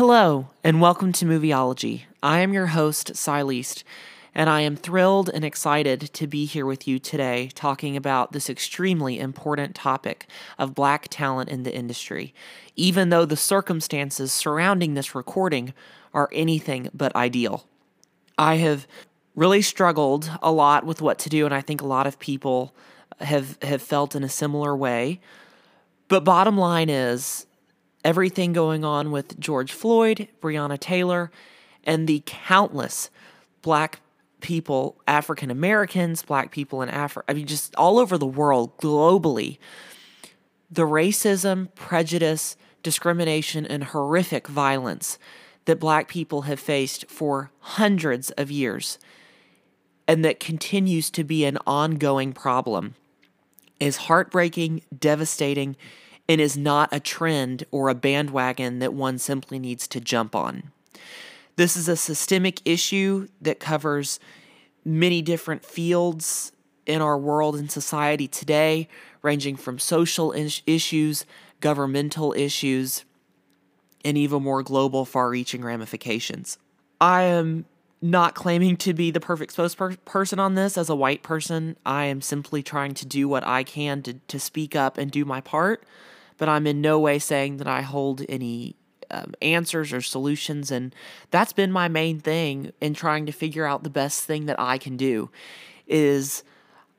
Hello, and welcome to Movieology. I am your host, Cy Leist, and I am thrilled and excited to be here with you today talking about this extremely important topic of black talent in the industry, even though the circumstances surrounding this recording are anything but ideal. I have really struggled a lot with what to do, and I think a lot of people have, have felt in a similar way. But bottom line is, everything going on with George Floyd, Breonna Taylor, and the countless black people, African Americans, black people in Africa, I mean, just all over the world, globally, the racism, prejudice, discrimination, and horrific violence that black people have faced for hundreds of years and that continues to be an ongoing problem is heartbreaking, devastating, and is not a trend or a bandwagon that one simply needs to jump on. This is a systemic issue that covers many different fields in our world and society today, ranging from social is- issues, governmental issues, and even more global, far reaching ramifications. I am not claiming to be the perfect spokesperson on this as a white person. I am simply trying to do what I can to, to speak up and do my part but I'm in no way saying that I hold any um, answers or solutions. And that's been my main thing in trying to figure out the best thing that I can do is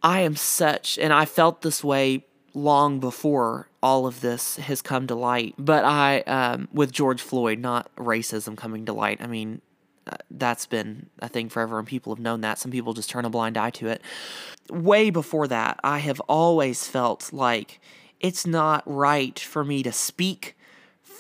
I am such, and I felt this way long before all of this has come to light. But I, um, with George Floyd, not racism coming to light. I mean, uh, that's been a thing forever, and people have known that. Some people just turn a blind eye to it. Way before that, I have always felt like it's not right for me to speak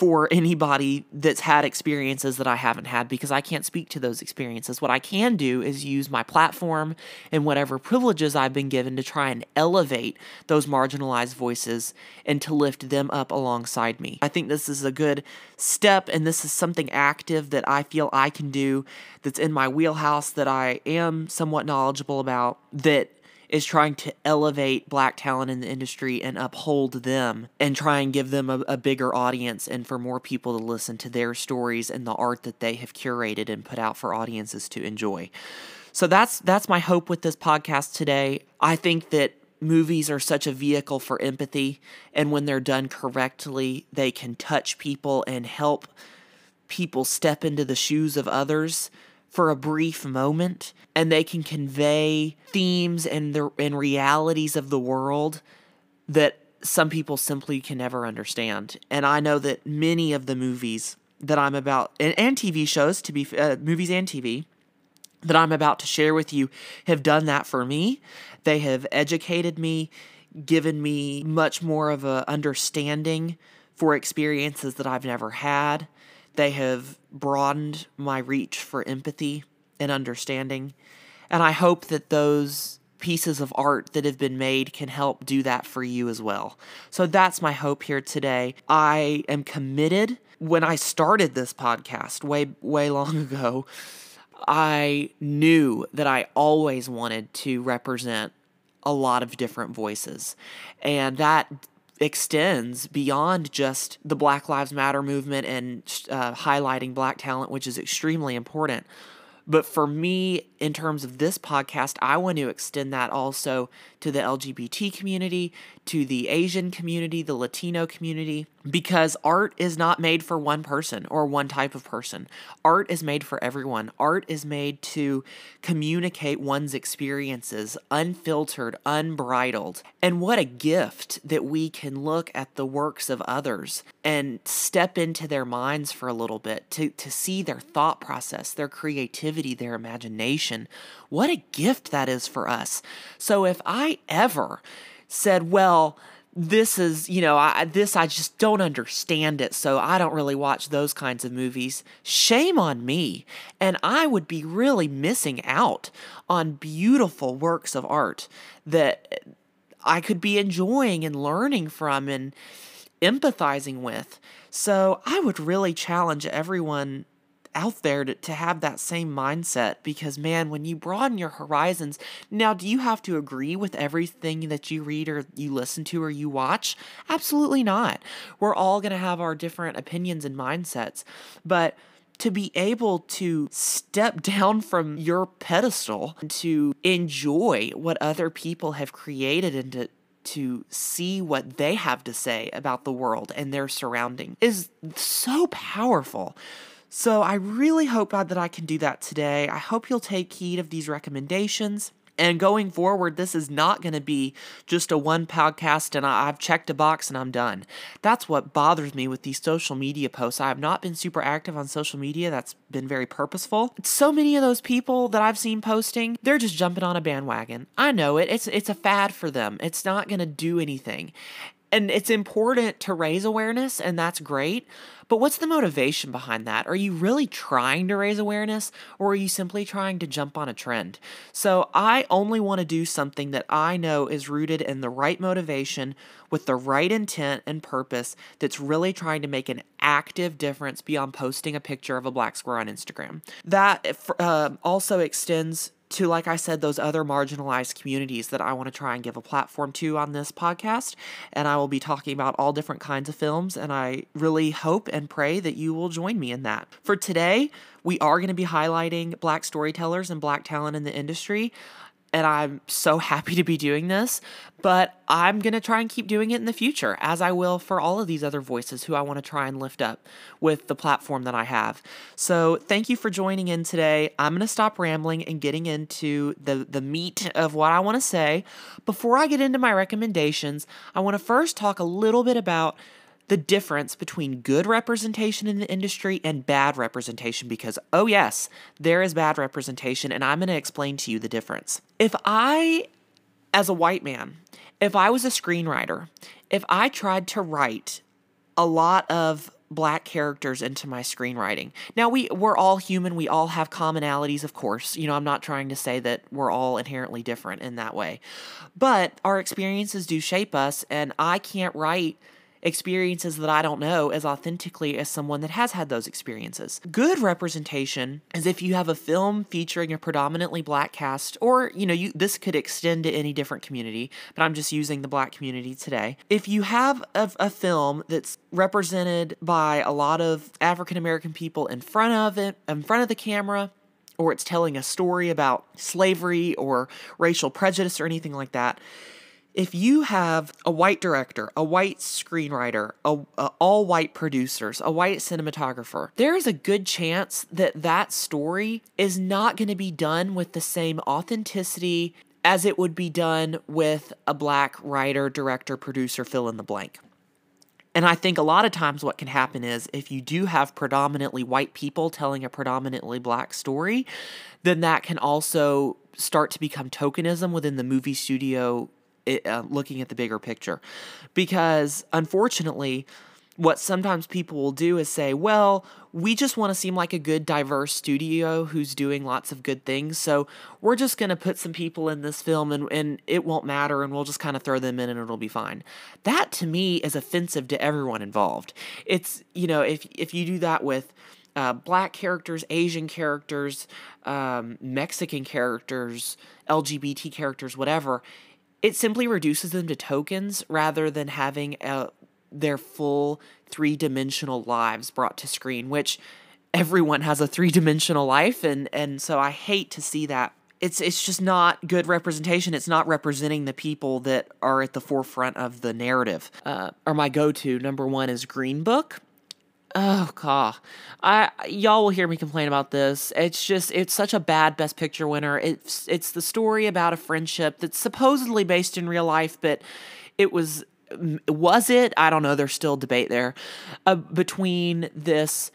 for anybody that's had experiences that I haven't had because I can't speak to those experiences. What I can do is use my platform and whatever privileges I've been given to try and elevate those marginalized voices and to lift them up alongside me. I think this is a good step and this is something active that I feel I can do that's in my wheelhouse that I am somewhat knowledgeable about that is trying to elevate black talent in the industry and uphold them and try and give them a, a, bigger audience and for more people to listen to their stories and the art that they have curated and put out for audiences to enjoy. So that's that's my hope with this podcast today. I think that movies are such a vehicle for empathy and when they're done correctly, they can touch people and help people step into the shoes of others for a brief moment and they can convey themes and the and realities of the world that some people simply can never understand. And I know that many of the movies that I'm about and, and TV shows to be uh, movies and TV that I'm about to share with you have done that for me. They have educated me, given me much more of a understanding for experiences that I've never had. They have broadened my reach for empathy and understanding. And I hope that those pieces of art that have been made can help do that for you as well. So that's my hope here today. I am committed. When I started this podcast way, way long ago, I knew that I always wanted to represent a lot of different voices. And that extends beyond just the Black Lives Matter movement and uh, highlighting black talent, which is extremely important. But for me, in terms of this podcast, I want to extend that also to the LGBT community, to the Asian community, the Latino community, because art is not made for one person or one type of person. Art is made for everyone. Art is made to communicate one's experiences unfiltered, unbridled. And what a gift that we can look at the works of others and step into their minds for a little bit to, to see their thought process, their creativity, their imagination. What a gift that is for us. So if I ever said, well, this is, you know, I, this, I just don't understand it. So I don't really watch those kinds of movies. Shame on me. And I would be really missing out on beautiful works of art that I could be enjoying and learning from and empathizing with. So I would really challenge everyone out there to, to have that same mindset because man when you broaden your horizons now do you have to agree with everything that you read or you listen to or you watch absolutely not we're all going to have our different opinions and mindsets but to be able to step down from your pedestal to enjoy what other people have created and to to see what they have to say about the world and their surrounding is so powerful. So I really hope God that I can do that today. I hope you'll take heed of these recommendations. And going forward, this is not going to be just a one podcast and I've checked a box and I'm done. That's what bothers me with these social media posts. I have not been super active on social media. That's been very purposeful. So many of those people that I've seen posting, they're just jumping on a bandwagon. I know it. It's it's a fad for them. It's not going to do anything and it's important to raise awareness, and that's great. But what's the motivation behind that? Are you really trying to raise awareness, or are you simply trying to jump on a trend? So, I only want to do something that I know is rooted in the right motivation, with the right intent and purpose, that's really trying to make an active difference beyond posting a picture of a black square on Instagram. That uh, also extends to, like I said, those other marginalized communities that I want to try and give a platform to on this podcast. And I will be talking about all different kinds of films. And I really hope and pray that you will join me in that. For today, we are going to be highlighting Black storytellers and Black talent in the industry and I'm so happy to be doing this, but I'm going to try and keep doing it in the future, as I will for all of these other voices who I want to try and lift up with the platform that I have. So, thank you for joining in today. I'm going to stop rambling and getting into the, the meat of what I want to say. Before I get into my recommendations, I want to first talk a little bit about the difference between good representation in the industry and bad representation because, oh, yes, there is bad representation, and I'm going to explain to you the difference. If I, as a white man, if I was a screenwriter, if I tried to write a lot of black characters into my screenwriting. Now we we're all human, we all have commonalities, of course. You know, I'm not trying to say that we're all inherently different in that way. But our experiences do shape us and I can't write experiences that I don't know as authentically as someone that has had those experiences. Good representation is if you have a film featuring a predominantly black cast, or, you know, you, this could extend to any different community, but I'm just using the black community today. If you have a, a film that's represented by a lot of African American people in front of it, in front of the camera, or it's telling a story about slavery or racial prejudice or anything like that, if you have a white director, a white screenwriter, a, a, all white producers, a white cinematographer, there is a good chance that that story is not going to be done with the same authenticity as it would be done with a black writer, director, producer, fill in the blank. And I think a lot of times what can happen is if you do have predominantly white people telling a predominantly black story, then that can also start to become tokenism within the movie studio it, uh, looking at the bigger picture. Because unfortunately, what sometimes people will do is say, well, we just want to seem like a good, diverse studio who's doing lots of good things. So we're just going to put some people in this film and, and it won't matter and we'll just kind of throw them in and it'll be fine. That to me is offensive to everyone involved. It's, you know, if, if you do that with, uh, black characters, Asian characters, um, Mexican characters, LGBT characters, whatever, it simply reduces them to tokens rather than having a, uh, their full three dimensional lives brought to screen, which everyone has a three dimensional life, and and so I hate to see that. It's it's just not good representation. It's not representing the people that are at the forefront of the narrative. Uh, or my go to number one is Green Book. Oh god. I y'all will hear me complain about this. It's just it's such a bad best picture winner. It's it's the story about a friendship that's supposedly based in real life, but it was was it? I don't know. There's still debate there uh, between this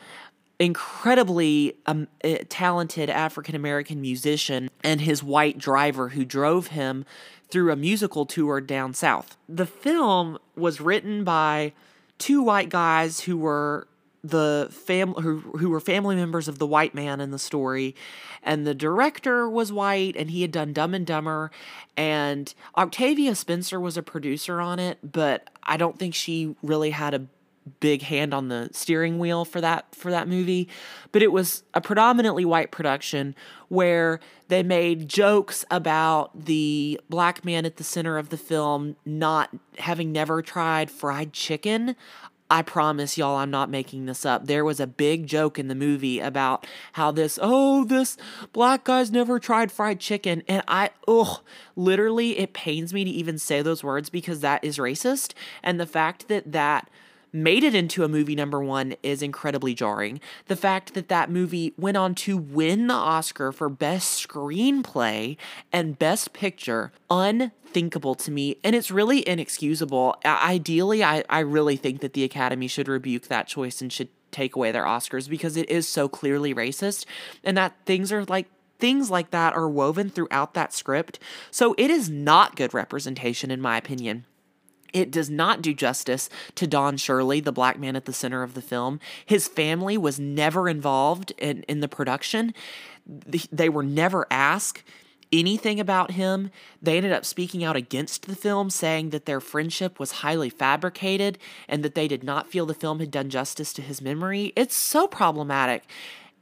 incredibly um, eh, talented African American musician and his white driver who drove him through a musical tour down south. The film was written by two white guys who were the family who, who were family members of the white man in the story and the director was white and he had done dumb and dumber and octavia spencer was a producer on it but i don't think she really had a big hand on the steering wheel for that for that movie, but it was a predominantly white production where they made jokes about the black man at the center of the film not having never tried fried chicken. I promise y'all, I'm not making this up. There was a big joke in the movie about how this, oh, this black guy's never tried fried chicken. And I, ugh, literally, it pains me to even say those words because that is racist. And the fact that that made it into a movie number one is incredibly jarring. The fact that that movie went on to win the Oscar for Best Screenplay and Best Picture, unthinkable to me. And it's really inexcusable. Ideally, I, I really think that the Academy should rebuke that choice and should take away their Oscars because it is so clearly racist and that things are like things like that are woven throughout that script. So it is not good representation, in my opinion. It does not do justice to Don Shirley, the black man at the center of the film. His family was never involved in, in the production. They were never asked anything about him. They ended up speaking out against the film, saying that their friendship was highly fabricated and that they did not feel the film had done justice to his memory. It's so problematic.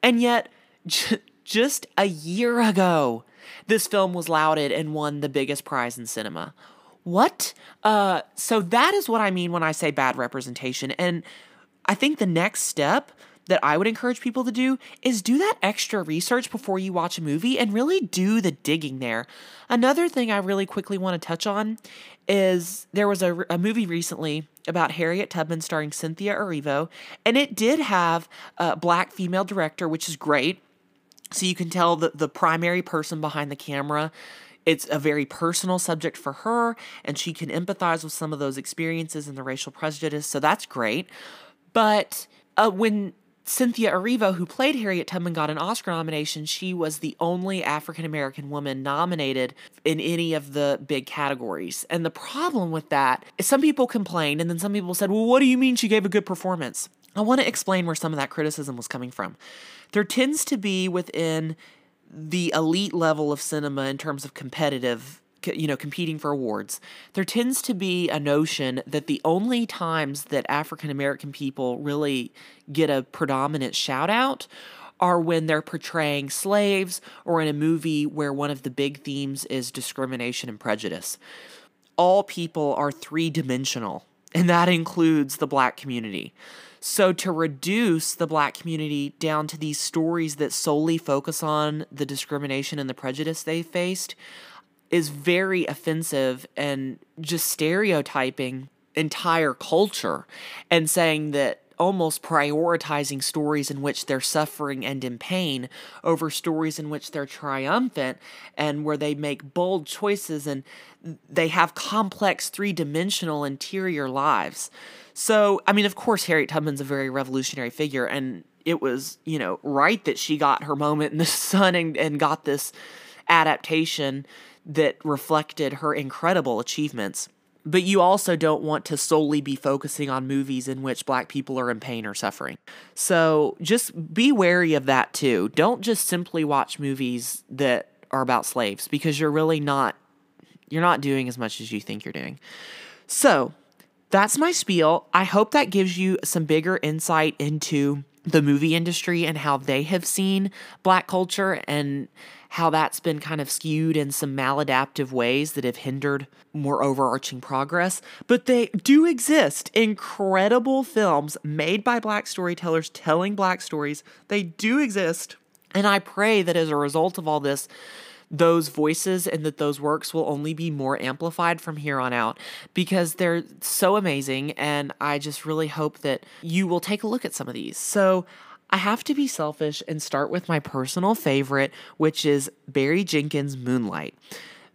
And yet, j- just a year ago, this film was lauded and won the biggest prize in cinema. What? Uh, so that is what I mean when I say bad representation. And I think the next step that I would encourage people to do is do that extra research before you watch a movie and really do the digging there. Another thing I really quickly want to touch on is there was a, a movie recently about Harriet Tubman starring Cynthia Erivo, and it did have a black female director, which is great. So you can tell that the primary person behind the camera it's a very personal subject for her, and she can empathize with some of those experiences and the racial prejudice, so that's great. But uh, when Cynthia Erivo, who played Harriet Tubman, got an Oscar nomination, she was the only African American woman nominated in any of the big categories. And the problem with that is some people complained, and then some people said, Well, what do you mean she gave a good performance? I want to explain where some of that criticism was coming from. There tends to be within the elite level of cinema in terms of competitive you know competing for awards there tends to be a notion that the only times that african american people really get a predominant shout out are when they're portraying slaves or in a movie where one of the big themes is discrimination and prejudice. All people are three dimensional and that includes the black community. So, to reduce the black community down to these stories that solely focus on the discrimination and the prejudice they faced is very offensive and just stereotyping entire culture and saying that almost prioritizing stories in which they're suffering and in pain over stories in which they're triumphant and where they make bold choices and they have complex three dimensional interior lives. So, I mean, of course, Harriet Tubman's a very revolutionary figure, and it was, you know, right that she got her moment in the sun and, and got this adaptation that reflected her incredible achievements. But you also don't want to solely be focusing on movies in which black people are in pain or suffering. So just be wary of that too. Don't just simply watch movies that are about slaves because you're really not you're not doing as much as you think you're doing. So, that's my spiel. I hope that gives you some bigger insight into the movie industry and how they have seen black culture and how that's been kind of skewed in some maladaptive ways that have hindered more overarching progress. But they do exist. Incredible films made by black storytellers telling black stories. They do exist. And I pray that as a result of all this, those voices and that those works will only be more amplified from here on out because they're so amazing. And I just really hope that you will take a look at some of these. So, I have to be selfish and start with my personal favorite, which is Barry Jenkins' Moonlight.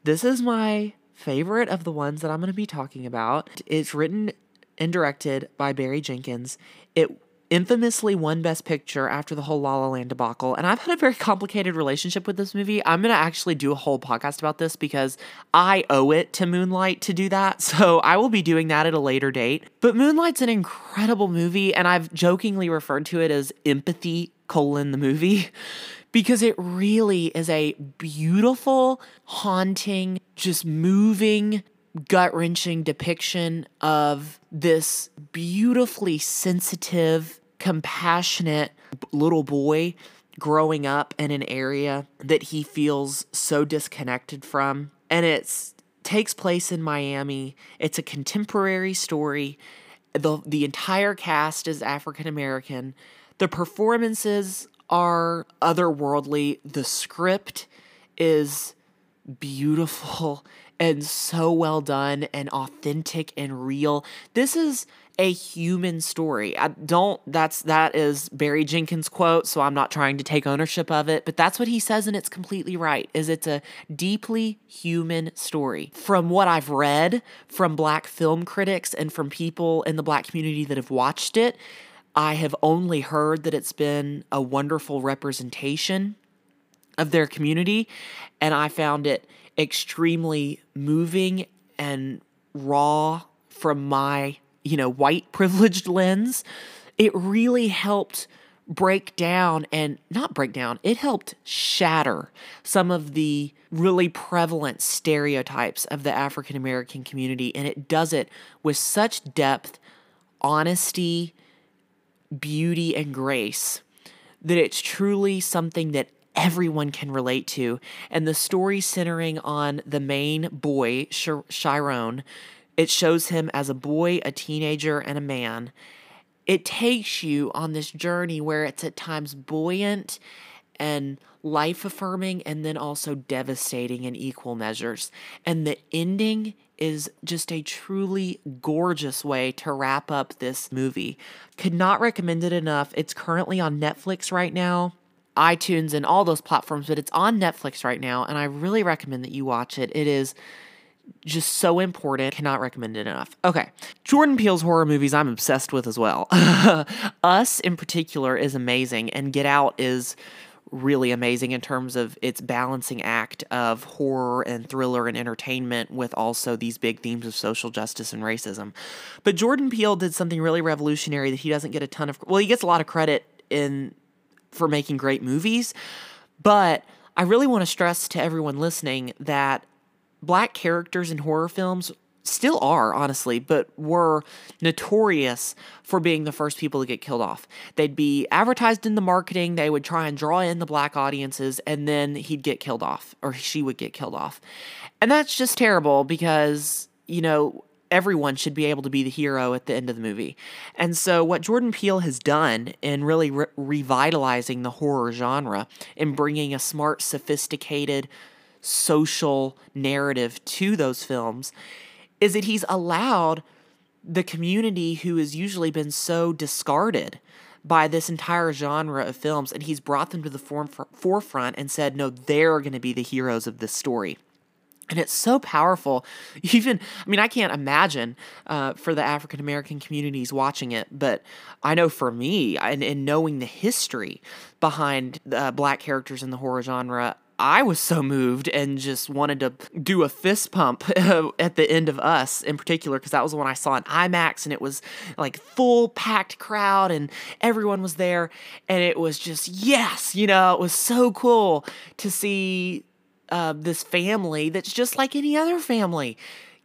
This is my favorite of the ones that I'm going to be talking about. It's written and directed by Barry Jenkins. It infamously won Best Picture after the whole La La Land debacle. And I've had a very complicated relationship with this movie. I'm going to actually do a whole podcast about this because I owe it to Moonlight to do that. So I will be doing that at a later date. But Moonlight's an incredible movie, and I've jokingly referred to it as empathy colon the movie because it really is a beautiful, haunting, just moving gut wrenching depiction of this beautifully sensitive, compassionate little boy growing up in an area that he feels so disconnected from. And it takes place in Miami. It's a contemporary story. The the entire cast is African American. The performances are otherworldly. The script is beautiful and so well done and authentic and real. This is a human story. I don't that's that is Barry Jenkins quote, so I'm not trying to take ownership of it, but that's what he says and it's completely right. Is it's a deeply human story. From what I've read from black film critics and from people in the black community that have watched it, I have only heard that it's been a wonderful representation of their community and I found it extremely moving and raw from my, you know, white privileged lens. It really helped break down and not break down, it helped shatter some of the really prevalent stereotypes of the African American community. And it does it with such depth, honesty, beauty, and grace that it's truly something that everyone can relate to. And the story centering on the main boy, Chiron, it shows him as a boy, a teenager, and a man. It takes you on this journey where it's at times buoyant and life affirming and then also devastating in equal measures. And the ending is just a truly gorgeous way to wrap up this movie. Could not recommend it enough. It's currently on Netflix right now iTunes and all those platforms, but it's on Netflix right now, and I really recommend that you watch it. It is just so important. Cannot recommend it enough. Okay. Jordan Peele's horror movies I'm obsessed with as well. Us in particular is amazing, and Get Out is really amazing in terms of its balancing act of horror and thriller and entertainment with also these big themes of social justice and racism. But Jordan Peele did something really revolutionary that he doesn't get a ton of well, he gets a lot of credit in for making great movies. But I really want to stress to everyone listening that black characters in horror films still are, honestly, but were notorious for being the first people to get killed off. They'd be advertised in the marketing, they would try and draw in the black audiences, and then he'd get killed off, or she would get killed off. And that's just terrible because, you know, everyone should be able to be the hero at the end of the movie. And so, what Jordan Peele has done in really re- revitalizing the horror genre and bringing a smart, sophisticated social narrative to those films is that he's allowed the community who has usually been so discarded by this entire genre of films and he's brought them to the forefront and said no they're going to be the heroes of this story and it's so powerful. Even, I mean, I can't imagine uh, for the African American communities watching it, but I know for me, and, and knowing the history behind uh, black characters in the horror genre, I was so moved and just wanted to do a fist pump at the end of Us in particular, because that was the one I saw in IMAX and it was like full packed crowd and everyone was there. And it was just, yes, you know, it was so cool to see uh, this family that's just like any other family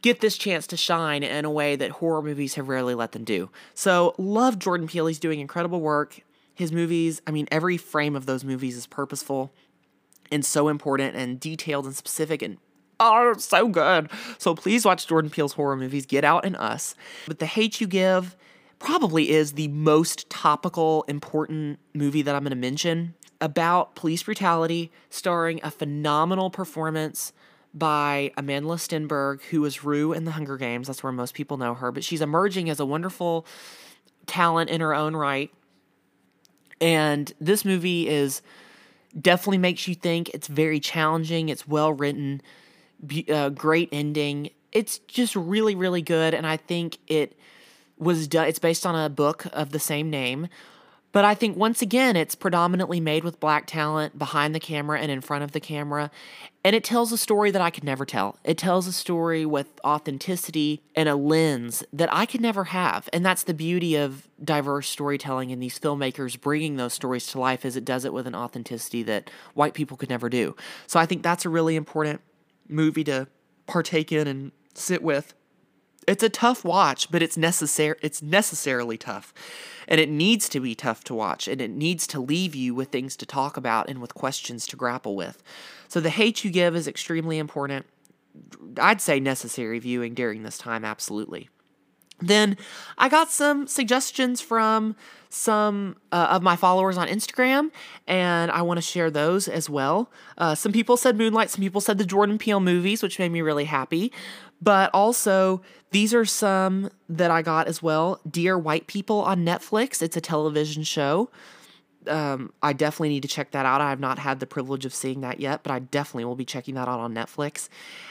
get this chance to shine in a way that horror movies have rarely let them do. So, love Jordan Peele. He's doing incredible work. His movies, I mean, every frame of those movies is purposeful and so important and detailed and specific and oh, so good. So, please watch Jordan Peele's horror movies, Get Out and Us. But The Hate You Give probably is the most topical, important movie that I'm going to mention about police brutality, starring a phenomenal performance by Amandla Stenberg, who was Rue in the Hunger Games. That's where most people know her, but she's emerging as a wonderful talent in her own right. And this movie is definitely makes you think. It's very challenging. It's well written, uh, great ending. It's just really, really good. And I think it was done. It's based on a book of the same name, but I think once again, it's predominantly made with black talent behind the camera and in front of the camera. And it tells a story that I could never tell. It tells a story with authenticity and a lens that I could never have. And that's the beauty of diverse storytelling and these filmmakers bringing those stories to life is it does it with an authenticity that white people could never do. So I think that's a really important movie to partake in and sit with. It's a tough watch, but it's necessary it's necessarily tough. And it needs to be tough to watch and it needs to leave you with things to talk about and with questions to grapple with. So the hate you give is extremely important. I'd say necessary viewing during this time absolutely. Then I got some suggestions from some uh, of my followers on Instagram, and I want to share those as well. Uh, some people said Moonlight, some people said the Jordan Peele movies, which made me really happy. But also, these are some that I got as well. Dear White People on Netflix, it's a television show um, I definitely need to check that out. I have not had the privilege of seeing that yet, but I definitely will be checking that out on Netflix.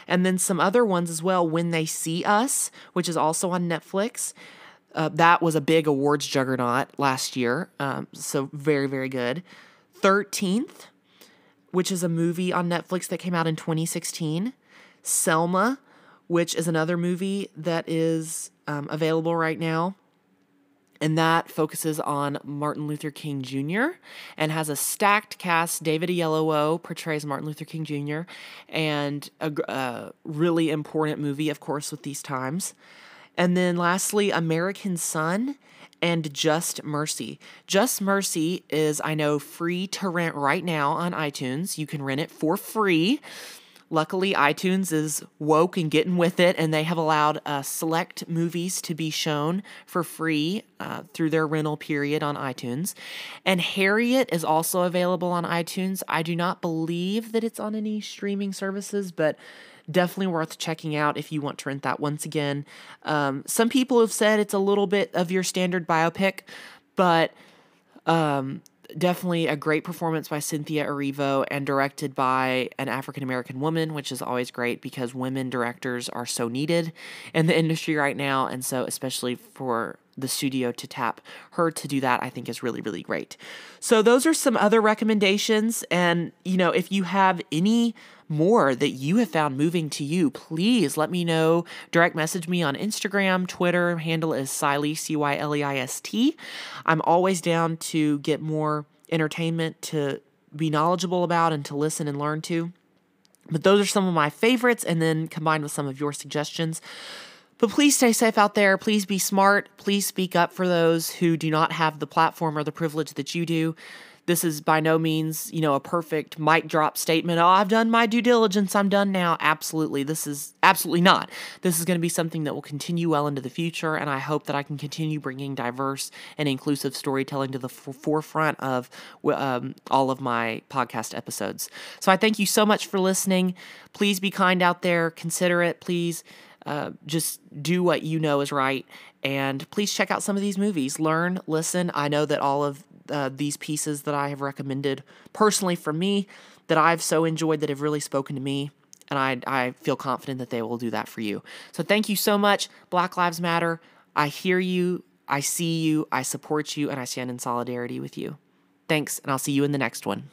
And then some other ones as well. When They See Us, which is also on Netflix. Uh, that was a big awards juggernaut last year. Um, so very, very good. 13th, which is a movie on Netflix that came out in 2016. Selma, which is another movie that is um, available right now and that focuses on Martin Luther King Jr. and has a stacked cast. David Oyelowo portrays Martin Luther King Jr. and a, a uh, really important movie, of course, with these times. And then lastly, American Son and Just Mercy. Just Mercy is, I know, free to rent right now on iTunes. You can rent it for free. Luckily, iTunes is woke and getting with it, and they have allowed uh, select movies to be shown for free uh, through their rental period on iTunes. And Harriet is also available on iTunes. I do not believe that it's on any streaming services, but definitely worth checking out if you want to rent that once again. Um, some people have said it's a little bit of your standard biopic, but um, definitely a great performance by Cynthia Erivo and directed by an African American woman, which is always great because women directors are so needed in the industry right now. And so, especially for the studio to tap her to do that, I think is really, really great. So, those are some other recommendations. And, you know, if you have any more that you have found moving to you, please let me know. Direct message me on Instagram, Twitter. Handle is Cyleist, C Y L E I S T. I'm always down to get more entertainment to be knowledgeable about and to listen and learn to. But those are some of my favorites, and then combined with some of your suggestions. But please stay safe out there. Please be smart. Please speak up for those who do not have the platform or the privilege that you do. This is by no means, you know, a perfect mic drop statement. Oh, I've done my due diligence. I'm done now. Absolutely. This is absolutely not. This is going to be something that will continue well into the future. And I hope that I can continue bringing diverse and inclusive storytelling to the f- forefront of um, all of my podcast episodes. So I thank you so much for listening. Please be kind out there, considerate. Please uh, just do what you know is right. And please check out some of these movies. Learn, listen. I know that all of uh, these pieces that I have recommended personally for me that I've so enjoyed that have really spoken to me. And I, I feel confident that they will do that for you. So thank you so much. Black Lives Matter. I hear you. I see you. I support you. And I stand in solidarity with you. Thanks. And I'll see you in the next one.